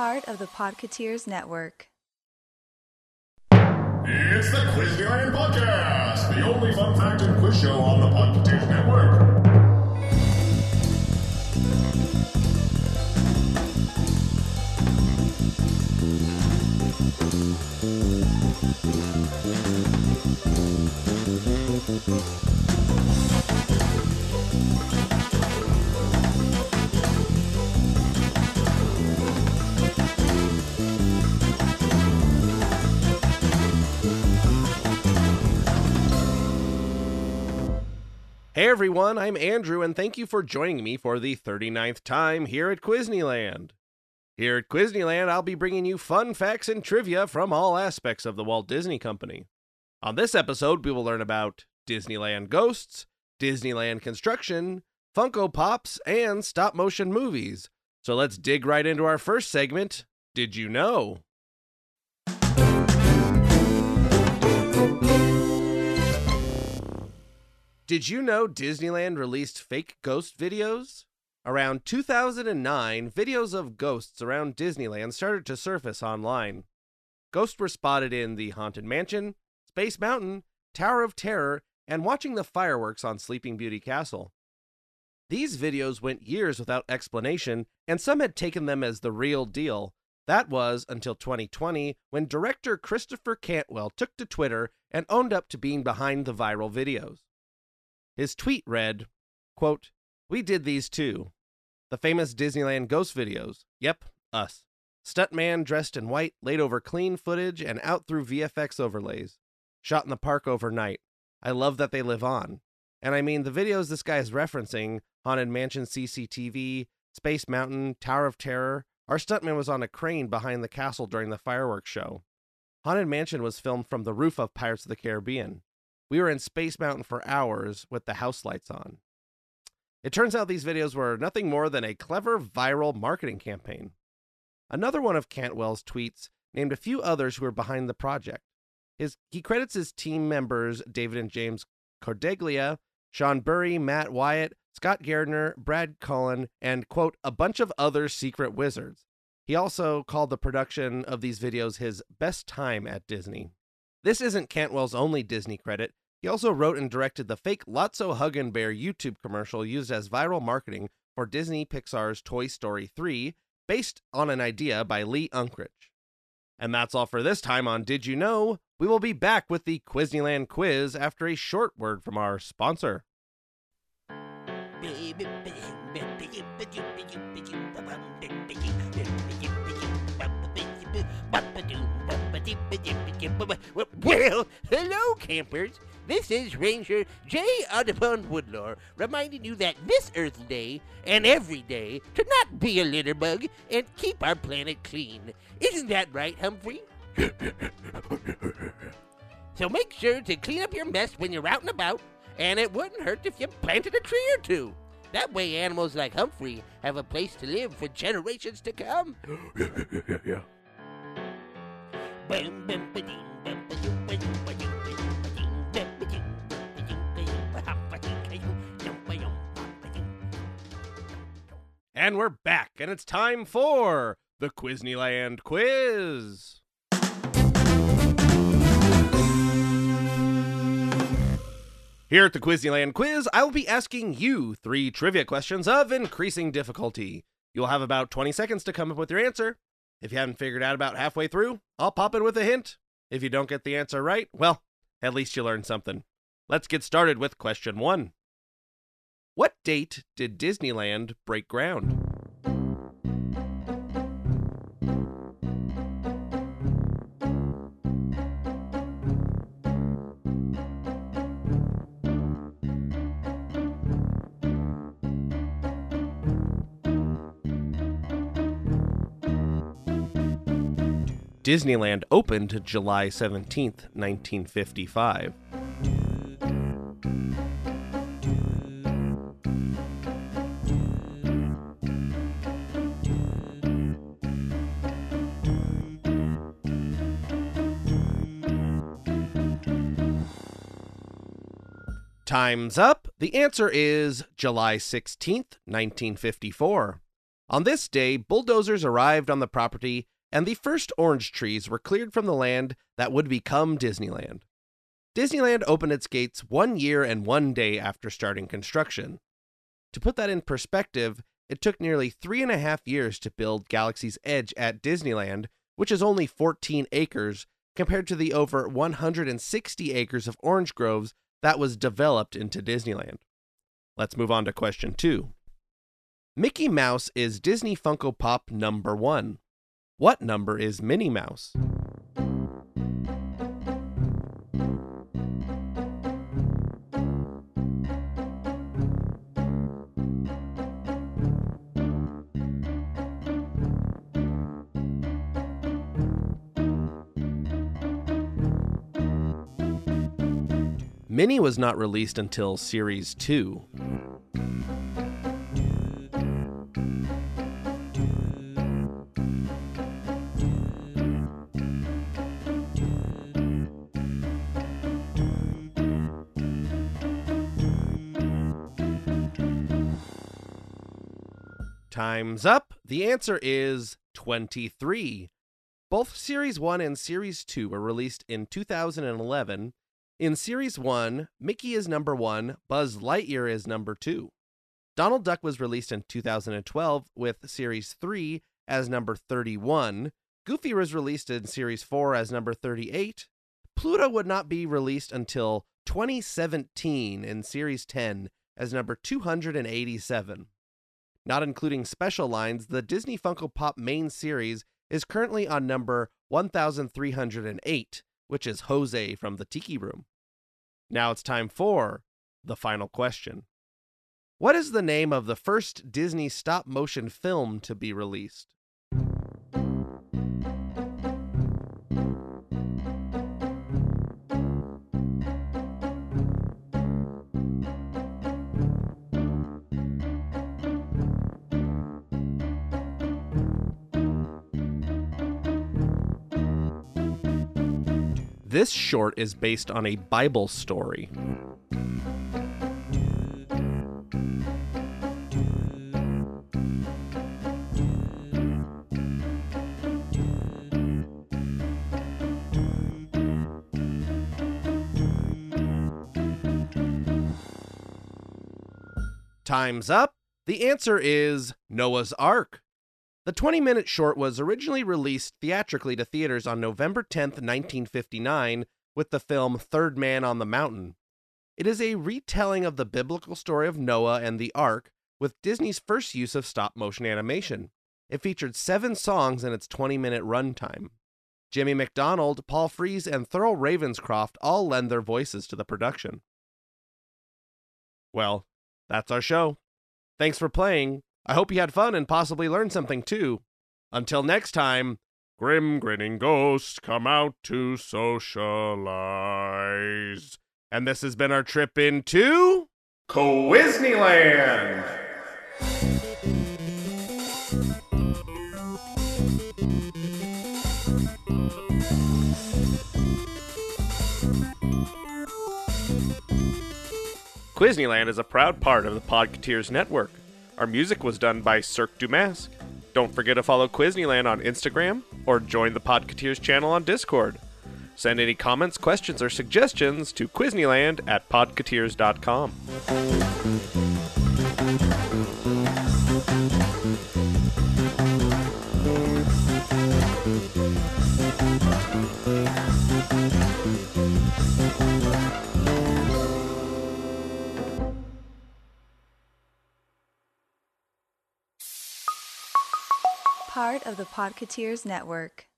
part of the Podketeers Network. It's the Quizland Podcast, the only fun fact and quiz show on the Podketeers Network. Hey everyone, I'm Andrew, and thank you for joining me for the 39th time here at Quizneyland. Here at Quizneyland, I'll be bringing you fun facts and trivia from all aspects of the Walt Disney Company. On this episode, we will learn about Disneyland ghosts, Disneyland construction, Funko Pops, and stop motion movies. So let's dig right into our first segment Did You Know? Did you know Disneyland released fake ghost videos? Around 2009, videos of ghosts around Disneyland started to surface online. Ghosts were spotted in the Haunted Mansion, Space Mountain, Tower of Terror, and watching the fireworks on Sleeping Beauty Castle. These videos went years without explanation, and some had taken them as the real deal. That was until 2020, when director Christopher Cantwell took to Twitter and owned up to being behind the viral videos. His tweet read, quote, We did these too. The famous Disneyland ghost videos. Yep, us. Stuntman dressed in white laid over clean footage and out through VFX overlays. Shot in the park overnight. I love that they live on. And I mean, the videos this guy is referencing Haunted Mansion CCTV, Space Mountain, Tower of Terror our stuntman was on a crane behind the castle during the fireworks show. Haunted Mansion was filmed from the roof of Pirates of the Caribbean. We were in Space Mountain for hours with the house lights on. It turns out these videos were nothing more than a clever viral marketing campaign. Another one of Cantwell's tweets named a few others who were behind the project. His, he credits his team members David and James Cordeglia, Sean Burry, Matt Wyatt, Scott Gardner, Brad Cullen, and, quote, a bunch of other secret wizards. He also called the production of these videos his best time at Disney. This isn't Cantwell's only Disney credit. He also wrote and directed the fake Lotso Huggin' Bear YouTube commercial used as viral marketing for Disney Pixar's Toy Story 3, based on an idea by Lee Unkrich. And that's all for this time on Did You Know? We will be back with the Quizneyland quiz after a short word from our sponsor. Well, hello, campers. This is Ranger J. Audubon Woodlore reminding you that this Earth Day and every day to not be a litter bug and keep our planet clean. Isn't that right, Humphrey? so make sure to clean up your mess when you're out and about, and it wouldn't hurt if you planted a tree or two. That way, animals like Humphrey have a place to live for generations to come. yeah. And we're back, and it's time for the Quizneyland quiz. Here at the Quizneyland quiz, I will be asking you three trivia questions of increasing difficulty. You'll have about 20 seconds to come up with your answer. If you haven't figured it out about halfway through, I'll pop in with a hint. If you don't get the answer right, well, at least you learned something. Let's get started with question one. What date did Disneyland break ground? Disneyland opened July 17th, 1955. Time's up. The answer is July 16th, 1954. On this day, bulldozers arrived on the property and the first orange trees were cleared from the land that would become Disneyland. Disneyland opened its gates one year and one day after starting construction. To put that in perspective, it took nearly three and a half years to build Galaxy's Edge at Disneyland, which is only 14 acres, compared to the over 160 acres of orange groves that was developed into Disneyland. Let's move on to question two. Mickey Mouse is Disney Funko Pop number one. What number is Minnie Mouse? Minnie was not released until Series 2. Time's up. The answer is 23. Both Series 1 and Series 2 were released in 2011. In Series 1, Mickey is number 1, Buzz Lightyear is number 2. Donald Duck was released in 2012 with Series 3 as number 31. Goofy was released in Series 4 as number 38. Pluto would not be released until 2017 in Series 10 as number 287. Not including special lines, the Disney Funko Pop main series is currently on number 1308, which is Jose from the Tiki Room. Now it's time for the final question. What is the name of the first Disney stop motion film to be released? This short is based on a Bible story. Time's up. The answer is Noah's Ark. The 20 minute short was originally released theatrically to theaters on November 10, 1959, with the film Third Man on the Mountain. It is a retelling of the biblical story of Noah and the Ark, with Disney's first use of stop motion animation. It featured seven songs in its 20 minute runtime. Jimmy McDonald, Paul Frees, and Thurl Ravenscroft all lend their voices to the production. Well, that's our show. Thanks for playing. I hope you had fun and possibly learned something too. Until next time, grim grinning ghosts come out to socialize. And this has been our trip into Quizneyland. Quizneyland is a proud part of the Podketeers Network. Our music was done by Cirque du Masque. Don't forget to follow Quizneyland on Instagram or join the Podketeers channel on Discord. Send any comments, questions, or suggestions to Quizneyland at podketeers.com. Part of the Podketeers Network.